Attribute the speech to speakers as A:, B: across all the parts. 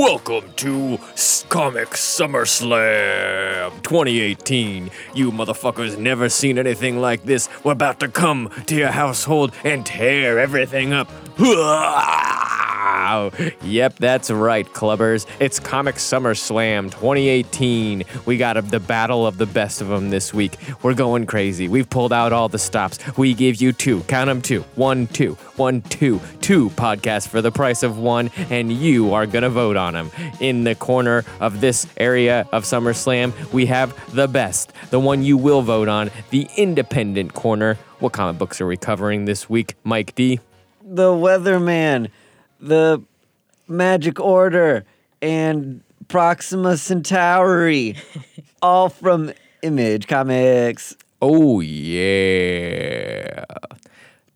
A: Welcome to Comic SummerSlam 2018. You motherfuckers never seen anything like this. We're about to come to your household and tear everything up. Yep, that's right, clubbers. It's Comic SummerSlam 2018. We got a, the battle of the best of them this week. We're going crazy. We've pulled out all the stops. We give you two, count them two, one, two, one, two, two podcasts for the price of one, and you are gonna vote on them. In the corner of this area of SummerSlam, we have the best, the one you will vote on, the independent corner. What comic books are we covering this week, Mike D?
B: the Weatherman, the Magic Order, and Proxima Centauri, all from Image Comics.
A: Oh, yeah.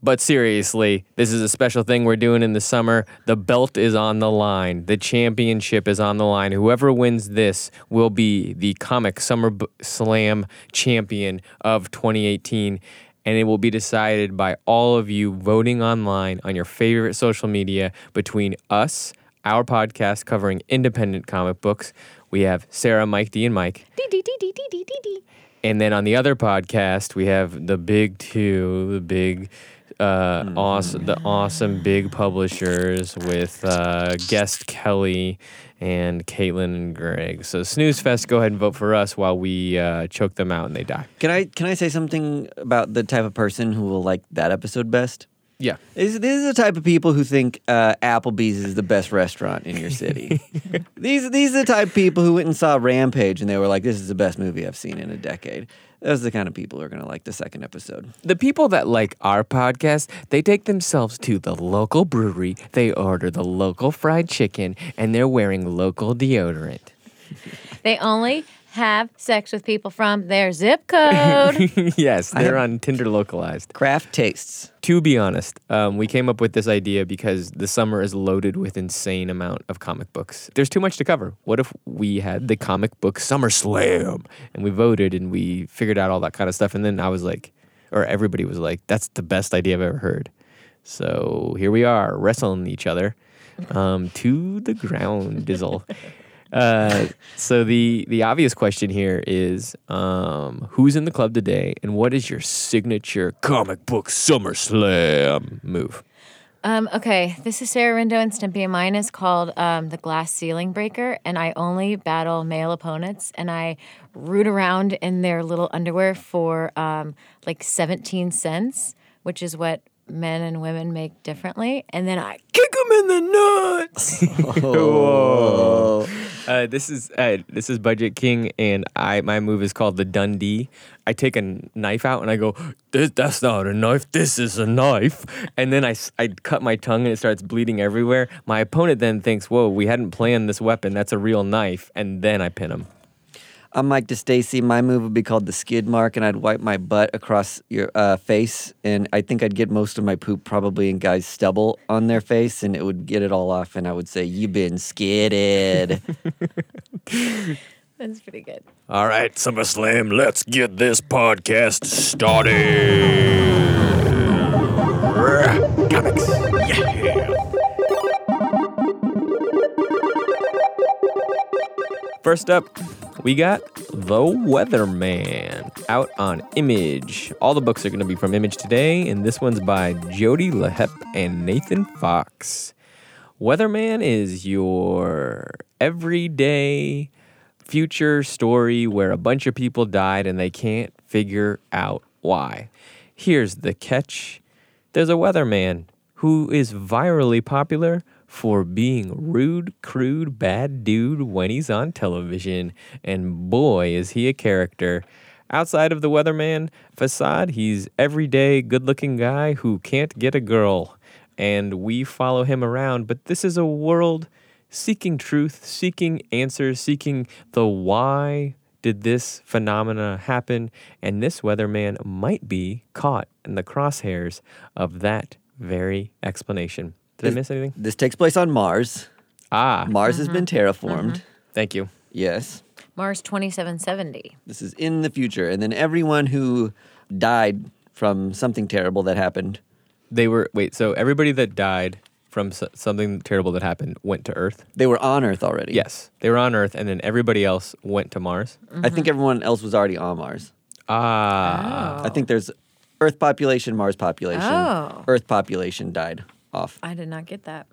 A: But seriously, this is a special thing we're doing in the summer. The belt is on the line. The championship is on the line. Whoever wins this will be the Comic Summer B- Slam champion of 2018. And it will be decided by all of you voting online on your favorite social media between us, our podcast covering independent comic books. We have Sarah, Mike D, and Mike. And then on the other podcast, we have the big two, the big, uh, awesome, the awesome big publishers with uh, guest Kelly and Caitlin and Greg. So Snooze Fest, go ahead and vote for us while we uh, choke them out and they die.
B: Can I can I say something about the type of person who will like that episode best?
A: Yeah.
B: These, these are the type of people who think uh, Applebee's is the best restaurant in your city. these these are the type of people who went and saw Rampage and they were like, "This is the best movie I've seen in a decade." Those are the kind of people who are going to like the second episode.
A: The people that like our podcast, they take themselves to the local brewery, they order the local fried chicken, and they're wearing local deodorant.
C: They only have sex with people from their zip code.
A: yes, they're on Tinder localized.
B: Craft tastes.
A: To be honest, um, we came up with this idea because the summer is loaded with insane amount of comic books. There's too much to cover. What if we had the comic book Summer Slam and we voted and we figured out all that kind of stuff? And then I was like, or everybody was like, that's the best idea I've ever heard. So here we are wrestling each other um, to the ground, Dizzle. Uh, so the the obvious question here is um, who's in the club today and what is your signature comic book SummerSlam move?
C: um, okay, this is Sarah Rindo and Stimpy, mine is called um, the Glass Ceiling Breaker, and I only battle male opponents, and I root around in their little underwear for um, like 17 cents, which is what men and women make differently, and then I kick them in the nuts.
A: Whoa. Uh, this is uh, this is Budget King, and I my move is called the Dundee. I take a knife out and I go, this, "That's not a knife. This is a knife." And then I, I cut my tongue and it starts bleeding everywhere. My opponent then thinks, "Whoa, we hadn't planned this weapon. That's a real knife." And then I pin him.
B: I'm Mike DeStacy. My move would be called the skid mark, and I'd wipe my butt across your uh, face, and I think I'd get most of my poop probably in guys' stubble on their face, and it would get it all off, and I would say, "You've been skidded."
C: That's pretty good.
A: All right, SummerSlam, let's get this podcast started. Comics, yeah. First up, we got The Weatherman out on Image. All the books are going to be from Image today, and this one's by Jody LeHeup and Nathan Fox. Weatherman is your everyday future story where a bunch of people died and they can't figure out why. Here's the catch there's a weatherman who is virally popular for being rude, crude, bad dude when he's on television. And boy, is he a character. Outside of the weatherman facade, he's everyday good looking guy who can't get a girl. And we follow him around, but this is a world seeking truth, seeking answers, seeking the why did this phenomena happen? And this weatherman might be caught in the crosshairs of that very explanation. Did I miss anything?
B: this takes place on Mars.
A: Ah,
B: Mars has been terraformed.
A: thank you.
B: Yes,
C: Mars 2770.
B: this is in the future, and then everyone who died from something terrible that happened.
A: They were wait. So everybody that died from s- something terrible that happened went to Earth.
B: They were on Earth already.
A: Yes, they were on Earth, and then everybody else went to Mars.
B: I think everyone else was already on Mars.
A: Ah,
B: I think there's Earth population, Mars population.
C: Oh.
B: Earth population died off.
C: I did not get that.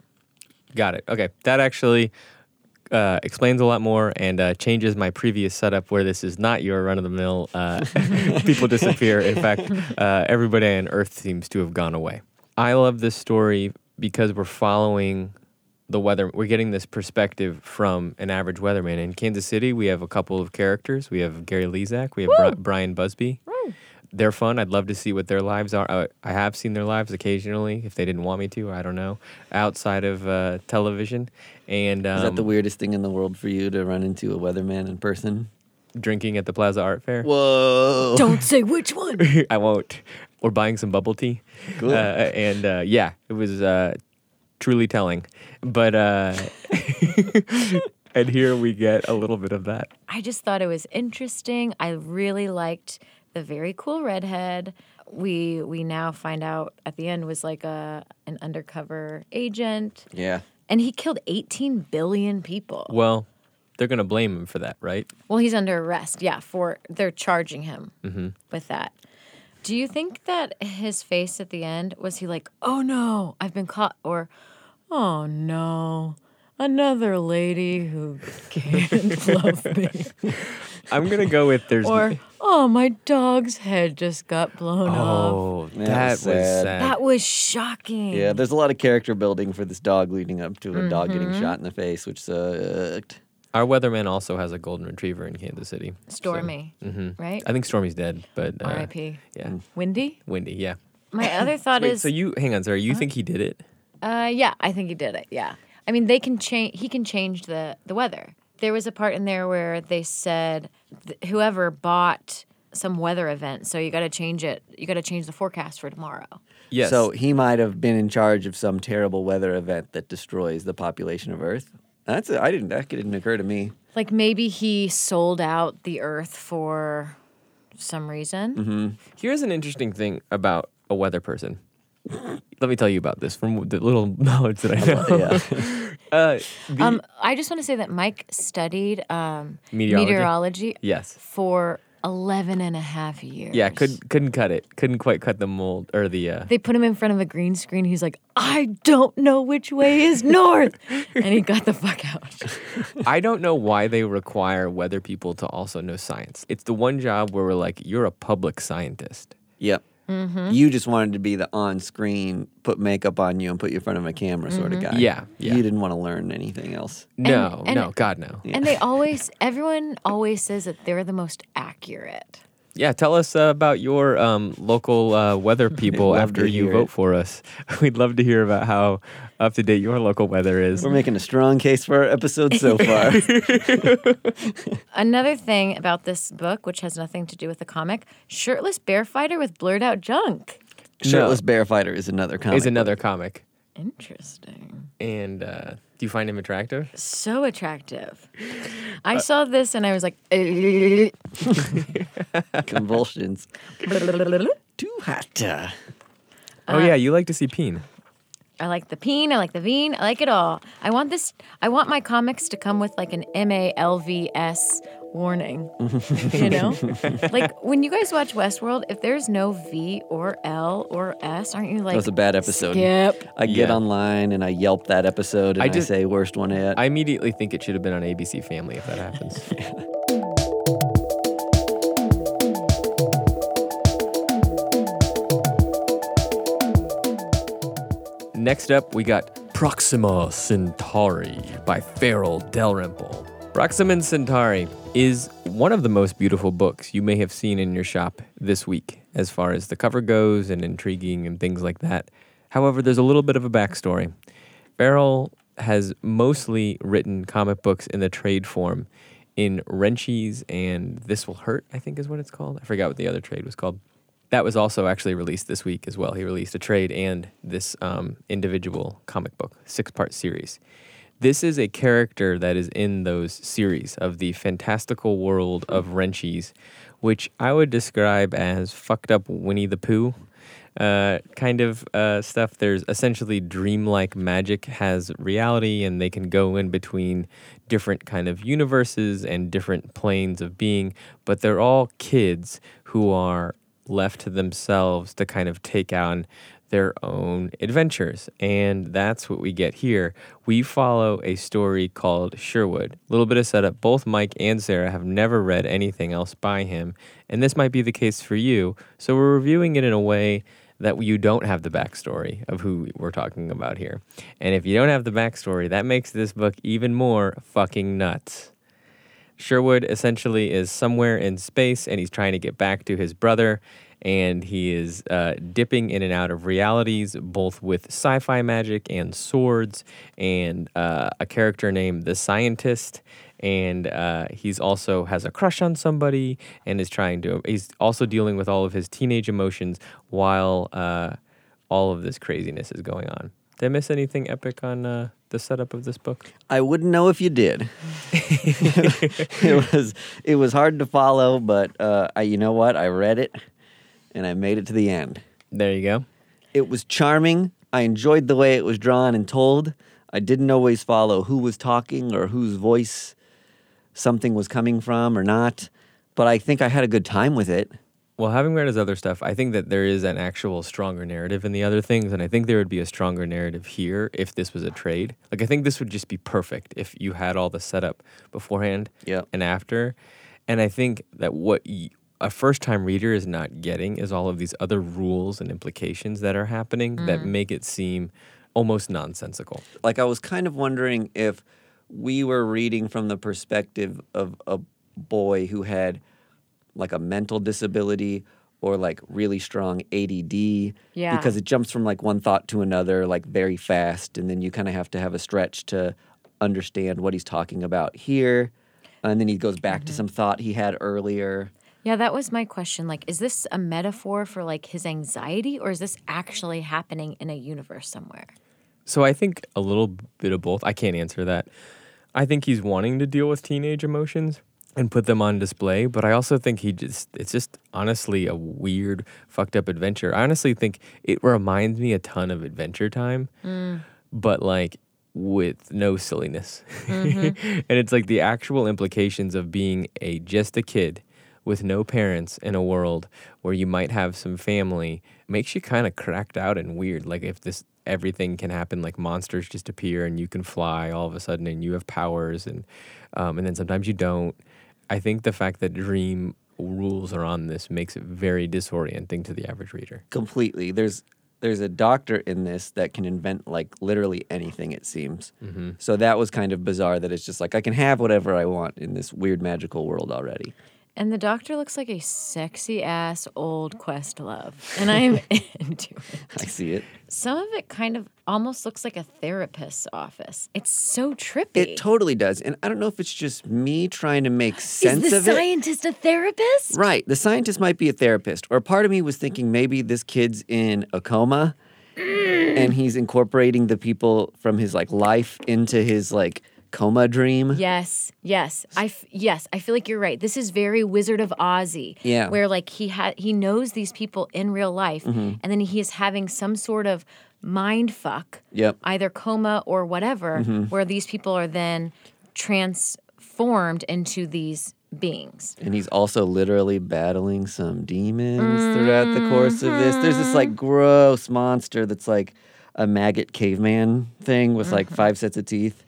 A: got it. Okay, that actually uh, explains a lot more and uh, changes my previous setup where this is not your run of the mill. Uh, people disappear. In fact, uh, everybody on Earth seems to have gone away. I love this story because we're following the weather. We're getting this perspective from an average weatherman. In Kansas City, we have a couple of characters. We have Gary Lezak. We have Bri- Brian Busby. They're fun. I'd love to see what their lives are. Uh, I have seen their lives occasionally, if they didn't want me to. I don't know. Outside of uh, television, and um,
B: Is that the weirdest thing in the world for you to run into a weatherman in person?
A: drinking at the Plaza Art Fair.
B: Whoa.
C: Don't say which one.
A: I won't. Or buying some bubble tea.
B: Cool.
A: Uh, and uh, yeah, it was uh, truly telling. But uh, and here we get a little bit of that.
C: I just thought it was interesting. I really liked the very cool redhead. We we now find out at the end was like a an undercover agent,
B: Yeah.
C: and he killed 18 billion people.
A: Well, they're gonna blame him for that, right?
C: Well, he's under arrest. Yeah, for they're charging him mm-hmm. with that. Do you think that his face at the end was he like, "Oh no, I've been caught," or "Oh no, another lady who can't love me,"
A: I'm gonna go with there's.
C: or "Oh, my dog's head just got blown off."
A: oh,
B: Yeah,
A: that was
B: was sad.
A: sad.
C: That was shocking.
B: Yeah, there's a lot of character building for this dog leading up to a dog
C: Mm-hmm.
B: getting shot in the face, which sucked.
A: Our weatherman also has a golden retriever in Kansas City.
C: Stormy,
A: hmm
C: right?
A: I think Stormy's dead, but uh,
C: R.I.P.
A: Yeah,
C: Windy.
A: Windy. Yeah.
C: My other thought
A: Wait,
C: is,
A: so you hang on, sorry. You think he did it?
C: Uh, yeah, I think he did it. Yeah, I mean, they can change. He can change the the weather. There was a part in there where they said th- whoever bought some weather event, so you got to change it. You got to change the forecast for tomorrow.
A: Yes.
B: So he might have been in charge of some terrible weather event that destroys the population of Earth. That's I I didn't that didn't occur to me.
C: Like maybe he sold out the Earth for some reason. Mm-hmm.
A: Here's an interesting thing about a weather person. Let me tell you about this from the little knowledge that I know.
B: Yeah.
A: Uh, the-
C: Um, I just want to say that Mike studied um,
A: Meteorology?
C: meteorology
A: yes.
C: for 11 and a half years.
A: Yeah, couldn't couldn't cut it. Couldn't quite cut the mold or the. Uh,
C: They put him in front of a green screen. He's like, I don't know which way is north. and he got the fuck out.
A: I don't know why they require weather people to also know science. It's the one job where we're like, you're a public scientist.
B: Yep. You just wanted to be the on-screen, put makeup on you, and put you in front of a camera sort of guy.
A: Yeah, yeah.
B: You didn't want to learn anything else.
A: No,
C: and-
A: no, God no.
C: And they always, everyone always says that they're the most accurate.
A: Yeah, tell us uh, about your um, local uh, weather people after you vote
B: it.
A: for us. We'd love to hear about how up to date your local weather is.
B: We're making a strong case for our episode so far.
C: Another thing about this book, which has nothing to do with the comic, shirtless bear fighter with blurred out junk.
B: Shirtless Bear Fighter is another comic.
A: Is another comic.
C: Interesting.
A: And uh, do you find him attractive?
C: So attractive. I saw this and I was like,
B: convulsions. Too hot. Uh,
A: oh yeah, you like to see peen.
C: I like the peen, I like the veen, I like it all. I want this, I want my comics to come with like an M A L V S warning. you know? like when you guys watch Westworld, if there's no V or L or S, aren't you like,
B: that was a bad episode.
C: Yep.
B: I get
A: Yeah.
B: online and I yelp that episode and
A: I
B: I, say worst one yet.
A: I immediately think it should have been on ABC Family if that happens. Next up, we got Proxima Centauri by Farel Dalrymple. Proxima Centauri is one of the most beautiful books you may have seen in your shop this week, as far as the cover goes and intriguing and things like that. However, there's a little bit of a backstory. Farel has mostly written comic books in the trade form in Wrenchies and This Will Hurt, I think is what it's called. I forgot what the other trade was called. That was also actually released this week as well. He released a trade and this um, individual comic book, six part series. This is a character that is in those series of the fantastical world of Wrenchies, which I would describe as fucked up Winnie the Pooh. uh, kind of uh, stuff. There's essentially dreamlike magic has reality, and they can go in between different kind of universes and different planes of being. But they're all kids who are left to themselves to kind of take on their own adventures. And that's what we get here. We follow a story called Sherwood. A little bit of setup. Both Mike and Sarah have never read anything else by him, and this might be the case for you. So we're reviewing it in a way that you don't have the backstory of who we're talking about here. And if you don't have the backstory, that makes this book even more fucking nuts. Sherwood essentially is somewhere in space and he's trying to get back to his brother and he is uh, dipping in and out of realities, both with sci fi magic and swords, and uh, a character named the Scientist. And uh, he's also has a crush on somebody and is trying to, he's also dealing with all of his teenage emotions while uh, all of this craziness is going on. Did I miss anything epic on uh, the setup of this book?
B: I wouldn't know if you did. it was it was hard to follow, but uh, I, you know what? I read it and I made it to the end.
A: There you go.
B: It was charming. I enjoyed the way it was drawn and told. I didn't always follow who was talking or whose voice something was coming from or not, but I think I had a good time with it.
A: Well, having read his other stuff, I think that there is an actual stronger narrative in the other things, and I think there would be a stronger narrative here if this was a trade. Like, I think this would just be perfect if you had all the setup beforehand
B: Yep.
A: and after. And I think that what y- a first time reader is not getting is all of these other rules and implications that are happening that mm-hmm. make it seem almost nonsensical.
B: Like I was kind of wondering if we were reading from the perspective of a boy who had like a mental disability or like really strong ADD
C: Yeah.
B: because it jumps from like one thought to another like very fast and then you kind of have to have a stretch to understand what he's talking about here and then he goes back to mm-hmm. some thought he had earlier.
C: Yeah, that was my question. Like, is this a metaphor for like his anxiety, or is this actually happening in a universe somewhere?
A: So I think a little bit of both. I can't answer that. I think he's wanting to deal with teenage emotions and put them on display, but I also think he just it's just honestly a weird fucked up adventure. I honestly think it reminds me a ton of Adventure Time, mm. but like with no silliness. Mm-hmm. and it's like the actual implications of being a just a kid with no parents in a world where you might have some family makes you kind of cracked out and weird. Like if this everything can happen, like monsters just appear and you can fly all of a sudden and you have powers and um, and then sometimes you don't. I think the fact that dream rules are on this makes it very disorienting to the average reader.
B: completely. There's there's a doctor in this that can invent like literally anything. It seems. So that was kind of bizarre. That it's just like I can have whatever I want in this weird magical world already.
C: And the doctor looks like a sexy ass old Questlove, and I am into it.
B: I see it.
C: Some of it kind of almost looks like a therapist's office. It's so trippy.
B: It totally does, and I don't know if it's just me trying to make sense
C: is the
B: of it.
C: scientist a therapist?
B: Right. The scientist might be a therapist, or part of me was thinking maybe this kid's in a coma, mm. and he's incorporating the people from his like life into his like coma dream.
C: Yes, yes, I f- yes, I feel like you're right. This is very Wizard of Ozzy.
B: Yeah.
C: where like he had he knows these people in real life,
B: Mm-hmm.
C: and then he is having some sort of mind fuck,
B: Yep.
C: either coma or whatever,
B: Mm-hmm.
C: where these people are then transformed into these beings.
B: And he's also literally battling some demons throughout the course of this. There's this like gross monster that's like a maggot caveman thing with like five sets of teeth.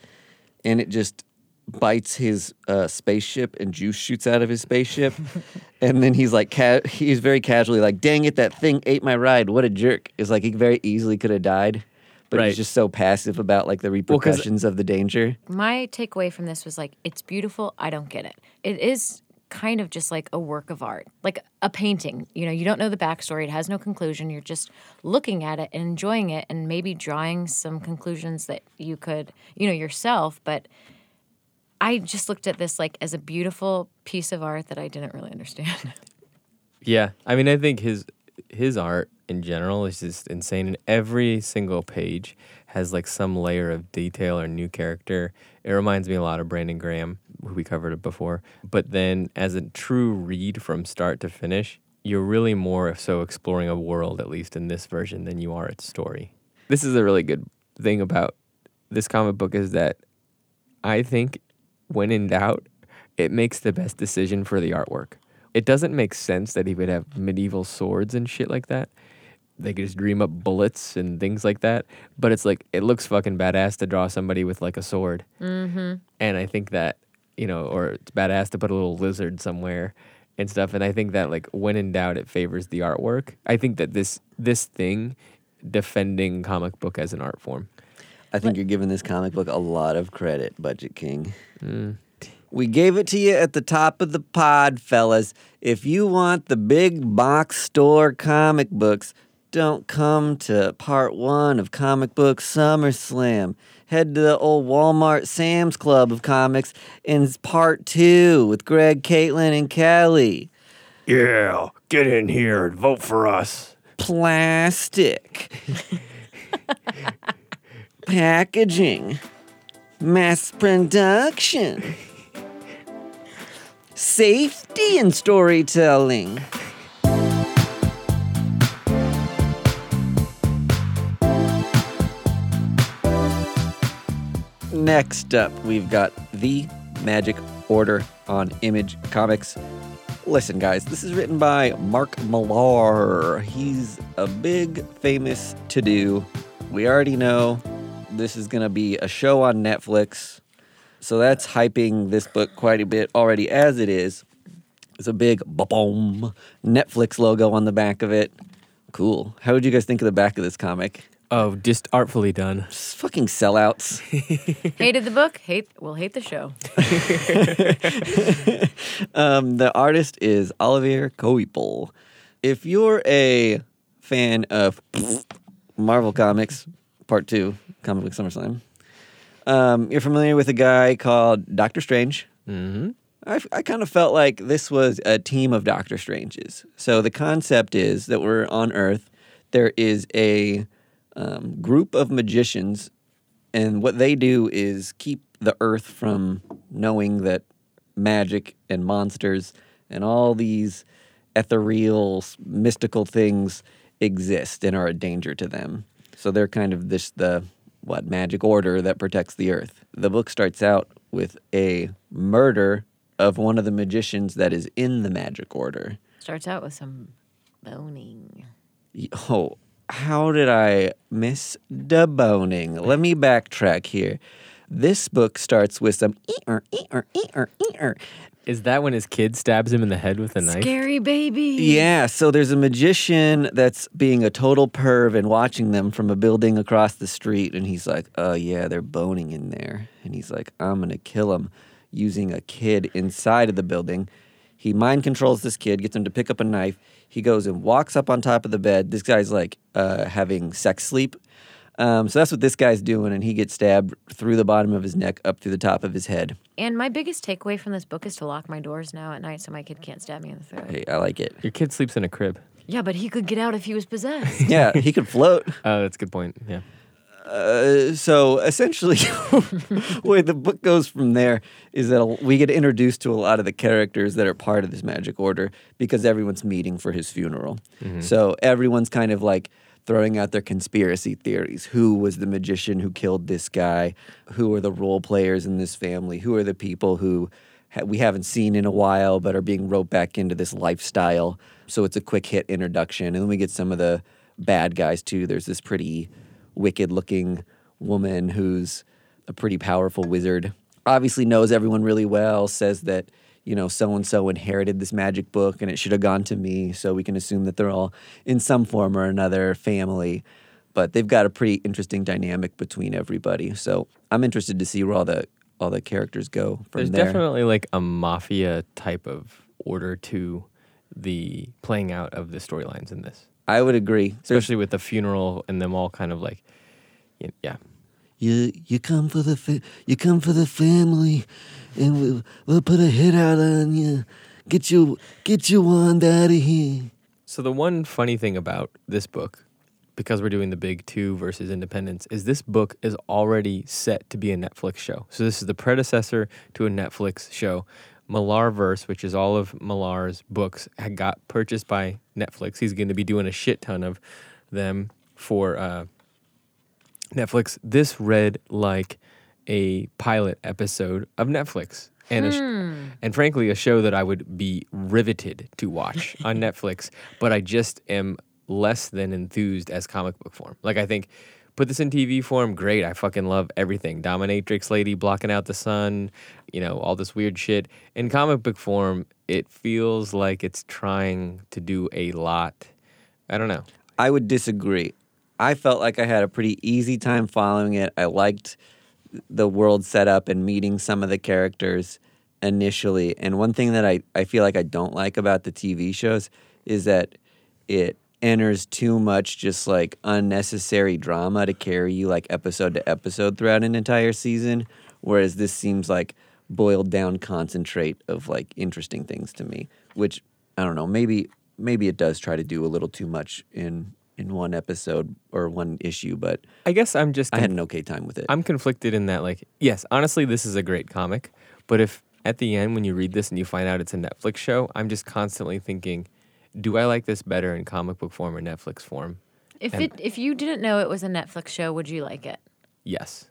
B: And it just bites his uh, spaceship and juice shoots out of his spaceship. and then he's like, ca- he's very casually like, dang it, that thing ate my ride. What a jerk. It's like he very easily could have died. But
A: Right.
B: he's just so passive about like the repercussions of the danger.
C: My takeaway from this was like, it's beautiful. I don't get it. It is kind of just like a work of art, like a painting. You know, you don't know the backstory, it has no conclusion. You're just looking at it and enjoying it and maybe drawing some conclusions that you could, you know, yourself. But I just looked at this like as a beautiful piece of art that I didn't really understand.
A: Yeah, I mean, I think his his art in general is just insane, and every single page has like some layer of detail or new character. It reminds me a lot of Brandon Graham, who we covered it before. But then, as a true read from start to finish, you're really more so exploring a world, at least in this version, than you are its story. This is a really good thing about this comic book is that I think when in doubt, it makes the best decision for the artwork. It doesn't make sense that he would have medieval swords and shit like that. They could just dream up bullets and things like that. But it's like, it looks fucking badass to draw somebody with like a sword. Mm-hmm. And I think that, you know, or it's badass to put a little lizard somewhere and stuff. And I think that like when in doubt, it favors the artwork. I think that this this thing defending comic book as an art form.
B: I think you're giving this comic book a lot of credit, Budget King. Mm. We gave it to you at the top of the pod, fellas. If you want the big box store comic books, don't come to part one of Comic Book SummerSlam. Head to the old Walmart Sam's Club of comics in part two with Greg, Caitlin, and Kelly.
A: Yeah, get in here and vote for us.
B: plastic, packaging, mass production, safety and storytelling. Next up, we've got The Magic Order on Image Comics. Listen, guys, this is written by Mark Millar. He's a big, famous to do. We already know this is going to be a show on Netflix. So that's hyping this book quite a bit already as it is. It's a big boom Netflix logo on the back of it. Cool. How would you guys think of the back of this comic?
A: Oh, just artfully done.
B: Just fucking sellouts.
C: Hated the book. Hate. We'll hate the show.
B: Um, the artist is Olivier Coipel. If you're a fan of Marvel Comics, Part 2, Comic Book SummerSlam, um, you're familiar with a guy called Doctor Strange.
A: Mm-hmm.
B: I, I kind of felt like this was a team of Doctor Stranges. So the concept is that we're on Earth. There is a um, group of magicians, and what they do is keep the Earth from knowing that magic and monsters and all these ethereal, mystical things exist and are a danger to them. So they're kind of this the what magic order that protects the Earth. The book starts out with a murder of one of the magicians that is in the magic order.
C: Starts out with some boning.
B: Oh, how did I miss the boning? Let me backtrack here. This book starts with some ee-er, ee-er, ee-er, ee-er.
A: Is that when his kid stabs him in the head with a knife?
C: Scary baby.
B: Yeah, so there's a magician that's being a total perv and watching them from a building across the street, and he's like, "Oh yeah, they're boning in there," and he's like, "I'm gonna kill him," using a kid inside of the building. He mind controls this kid, gets him to pick up a knife. He goes and walks up on top of the bed. This guy's like uh, having sex sleep. Um, so that's what this guy's doing, and he gets stabbed through the bottom of his neck up through the top of his head.
C: And my biggest takeaway from this book is to lock my doors now at night so my kid can't stab me in the throat.
B: Hey, I like it.
A: Your kid sleeps in a crib.
C: Yeah, but he could get out if he was possessed.
B: Yeah, he could float.
A: Oh, that's a good point. Yeah.
B: Uh, so essentially, where the book goes from there is that we get introduced to a lot of the characters that are part of this magic order because everyone's meeting for his funeral. So everyone's kind of like throwing out their conspiracy theories. Who was the magician who killed this guy? Who are the role players in this family? Who are the people who ha- we haven't seen in a while but are being roped back into this lifestyle? So it's a quick hit introduction. And then we get some of the bad guys too. There's this pretty wicked looking woman who's a pretty powerful wizard. Obviously knows everyone really well, says that, you know, so and so inherited this magic book and it should have gone to me. So we can assume that they're all in some form or another family. But they've got a pretty interesting dynamic between everybody. So I'm interested to see where all the all the characters go from
A: There's
B: there.
A: definitely like a mafia type of order to the playing out of the storylines in this,
B: I would agree.
A: Especially with the funeral and them all kind of like, yeah.
B: You you come for the fa- you come for the family, and we'll we'll put a hit out on you. Get you get you on out of here.
A: So the one funny thing about this book, because we're doing the big two versus Independence, is this book is already set to be a Netflix show. So this is the predecessor to a Netflix show. Millarverse, which is all of Millar's books, had got purchased by Netflix. He's going to be doing a shit ton of them for uh, Netflix. This read like a pilot episode of Netflix. And, sh- and frankly, a show that I would be riveted to watch on Netflix, but I just am less than enthused as comic book form. Like, I think put this in TV form, great. I fucking love everything. Dominatrix lady blocking out the sun, you know, all this weird shit. In comic book form, it feels like it's trying to do a lot. I don't know.
B: I would disagree. I felt like I had a pretty easy time following it. I liked the world setup and meeting some of the characters initially. And one thing that I, I feel like I don't like about the TV shows is that it enters too much just like unnecessary drama to carry you like episode to episode throughout an entire season. Whereas this seems like boiled down concentrate of like interesting things to me, which I don't know, maybe maybe it does try to do a little too much in in one episode or one issue, but
A: I guess I'm just
B: I had an okay time with it.
A: I'm conflicted in that, like, yes, honestly, this is a great comic, but if at the end when you read this and you find out it's a Netflix show, I'm just constantly thinking, do I like this better in comic book form or Netflix form?
C: If
A: And-
C: it if you didn't know it was a Netflix show, would you like it?
A: Yes.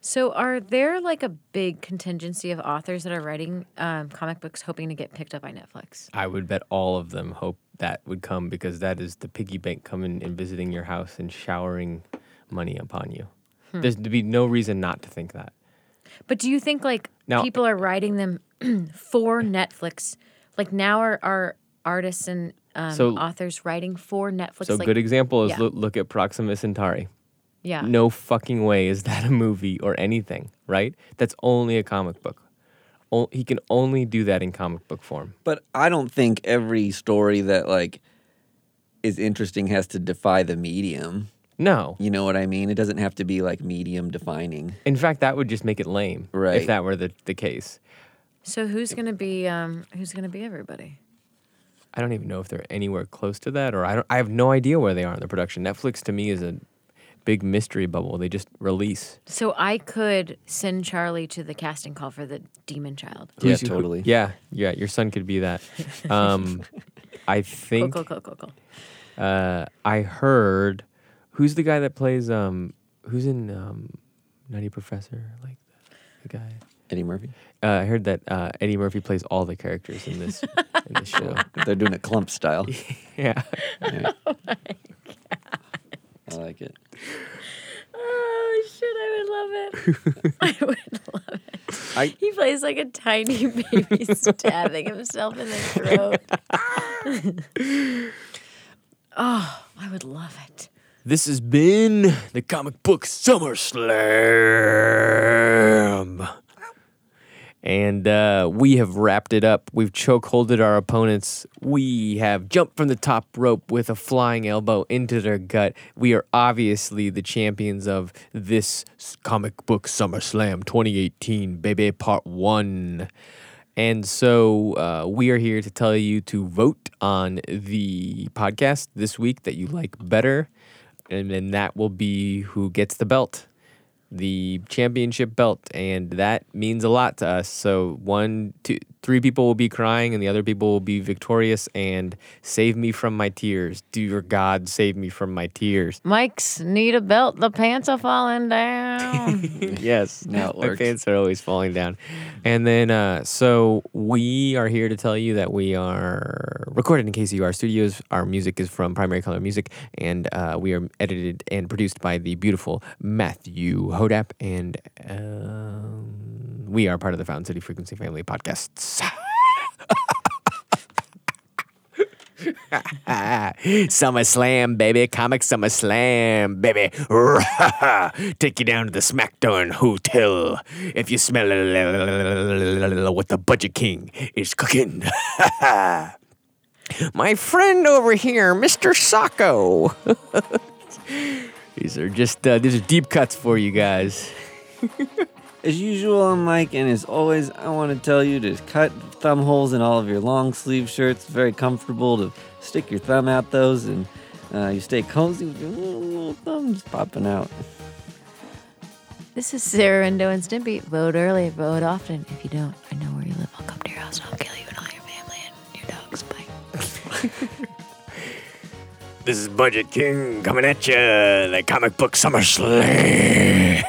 C: So, are there like a big contingency of authors that are writing um, comic books hoping to get picked up by Netflix?
A: I would bet all of them hope that would come because that is the piggy bank coming and visiting your house and showering money upon you. There's to be no reason not to think that.
C: But do you think like
A: Now-
C: people are writing them for Netflix? Like now are are artists and um,
A: So-
C: authors writing for Netflix?
A: So
C: like,
A: good example is
C: yeah.
A: look, look at Proxima Centauri.
C: yeah.
A: No fucking way is that a movie or anything, right? That's only a comic book. O- he can only do that in comic book form.
B: but I don't think every story that like is interesting has to defy the medium.
A: No.
B: You know what I mean? It doesn't have to be like medium defining.
A: In fact, that would just make it lame. If that were the, the case.
C: So who's gonna be um, who's gonna be everybody?
A: I don't even know if they're anywhere close to that, or I don't. I have no idea where they are in the production. Netflix to me is a big mystery bubble. They just release.
C: So I could send Charlie to the casting call for the Demon Child.
B: Yeah,
A: Who's- who-
B: totally.
A: yeah, yeah. Your son could be that. Um, I
C: Cool,
A: think
C: cool, cool, cool, cool.
A: uh, I heard. Who's the guy that plays? Um, who's in um, Nutty Professor? Like the, the guy.
B: Eddie Murphy.
A: Uh, I heard that uh, Eddie Murphy plays all the characters in this in this show.
B: They're doing it clump style.
A: Yeah.
B: Yeah. I like it.
C: Oh shit! I would love it. I would love it.
B: I-
C: he plays like a tiny baby stabbing himself in the throat. oh, I would love it.
A: This has been the comic book Summer Slam. And uh, we have wrapped it up. We've chokeholded our opponents. We have jumped from the top rope with a flying elbow into their gut. We are obviously the champions of this comic book Summer Slam 2018, baby, part one. And so uh, we are here to tell you to vote on the podcast this week that you like better. And then that will be who gets the belt, the championship belt. And that means a lot to us. So one, two, three people will be crying and the other people will be victorious and save me from my tears. Dear God, save me from my tears.
C: Mike's need a belt. The pants are falling down.
A: yes.
B: Now it
A: My pants are always falling down. And then, uh, so we are here to tell you that we are recorded in KCUR Studios. Our music is from Primary Color Music, and uh, we are edited and produced by the beautiful Matthew Hodap. And um, we are part of the Fountain City Frequency Family podcasts. Summer Slam, baby. Comic Summer Slam, baby. Take you down to the Smackdown Hotel. If you smell what the Budget King is cooking. My friend over here, Mr. Sacco. these are just uh, these are deep cuts for you guys.
B: As usual, I'm Mike, and as always, I want to tell you to cut thumb holes in all of your long sleeve shirts. Very comfortable to stick your thumb out those, and uh, you stay cozy with your little, little thumbs popping out.
C: this is Sarah Rindo and Stimpy. Vote early, vote often. If you don't, I know where you live. I'll come to your house. house and I'll kill you and all your family and your dogs. Bye.
A: This is Budget King coming at you, the comic book Summer Slam.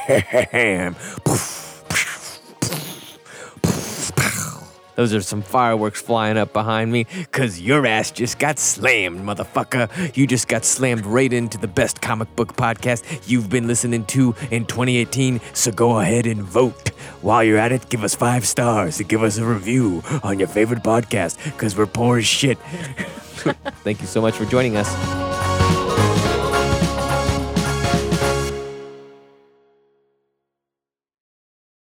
A: Those are some fireworks flying up behind me, cause your ass just got slammed, motherfucker. You just got slammed right into the best comic book podcast you've been listening to in 2018, so go ahead and vote. While you're at it, give us five stars and give us a review on your favorite podcast, cause we're poor as shit. Thank you so much for joining us.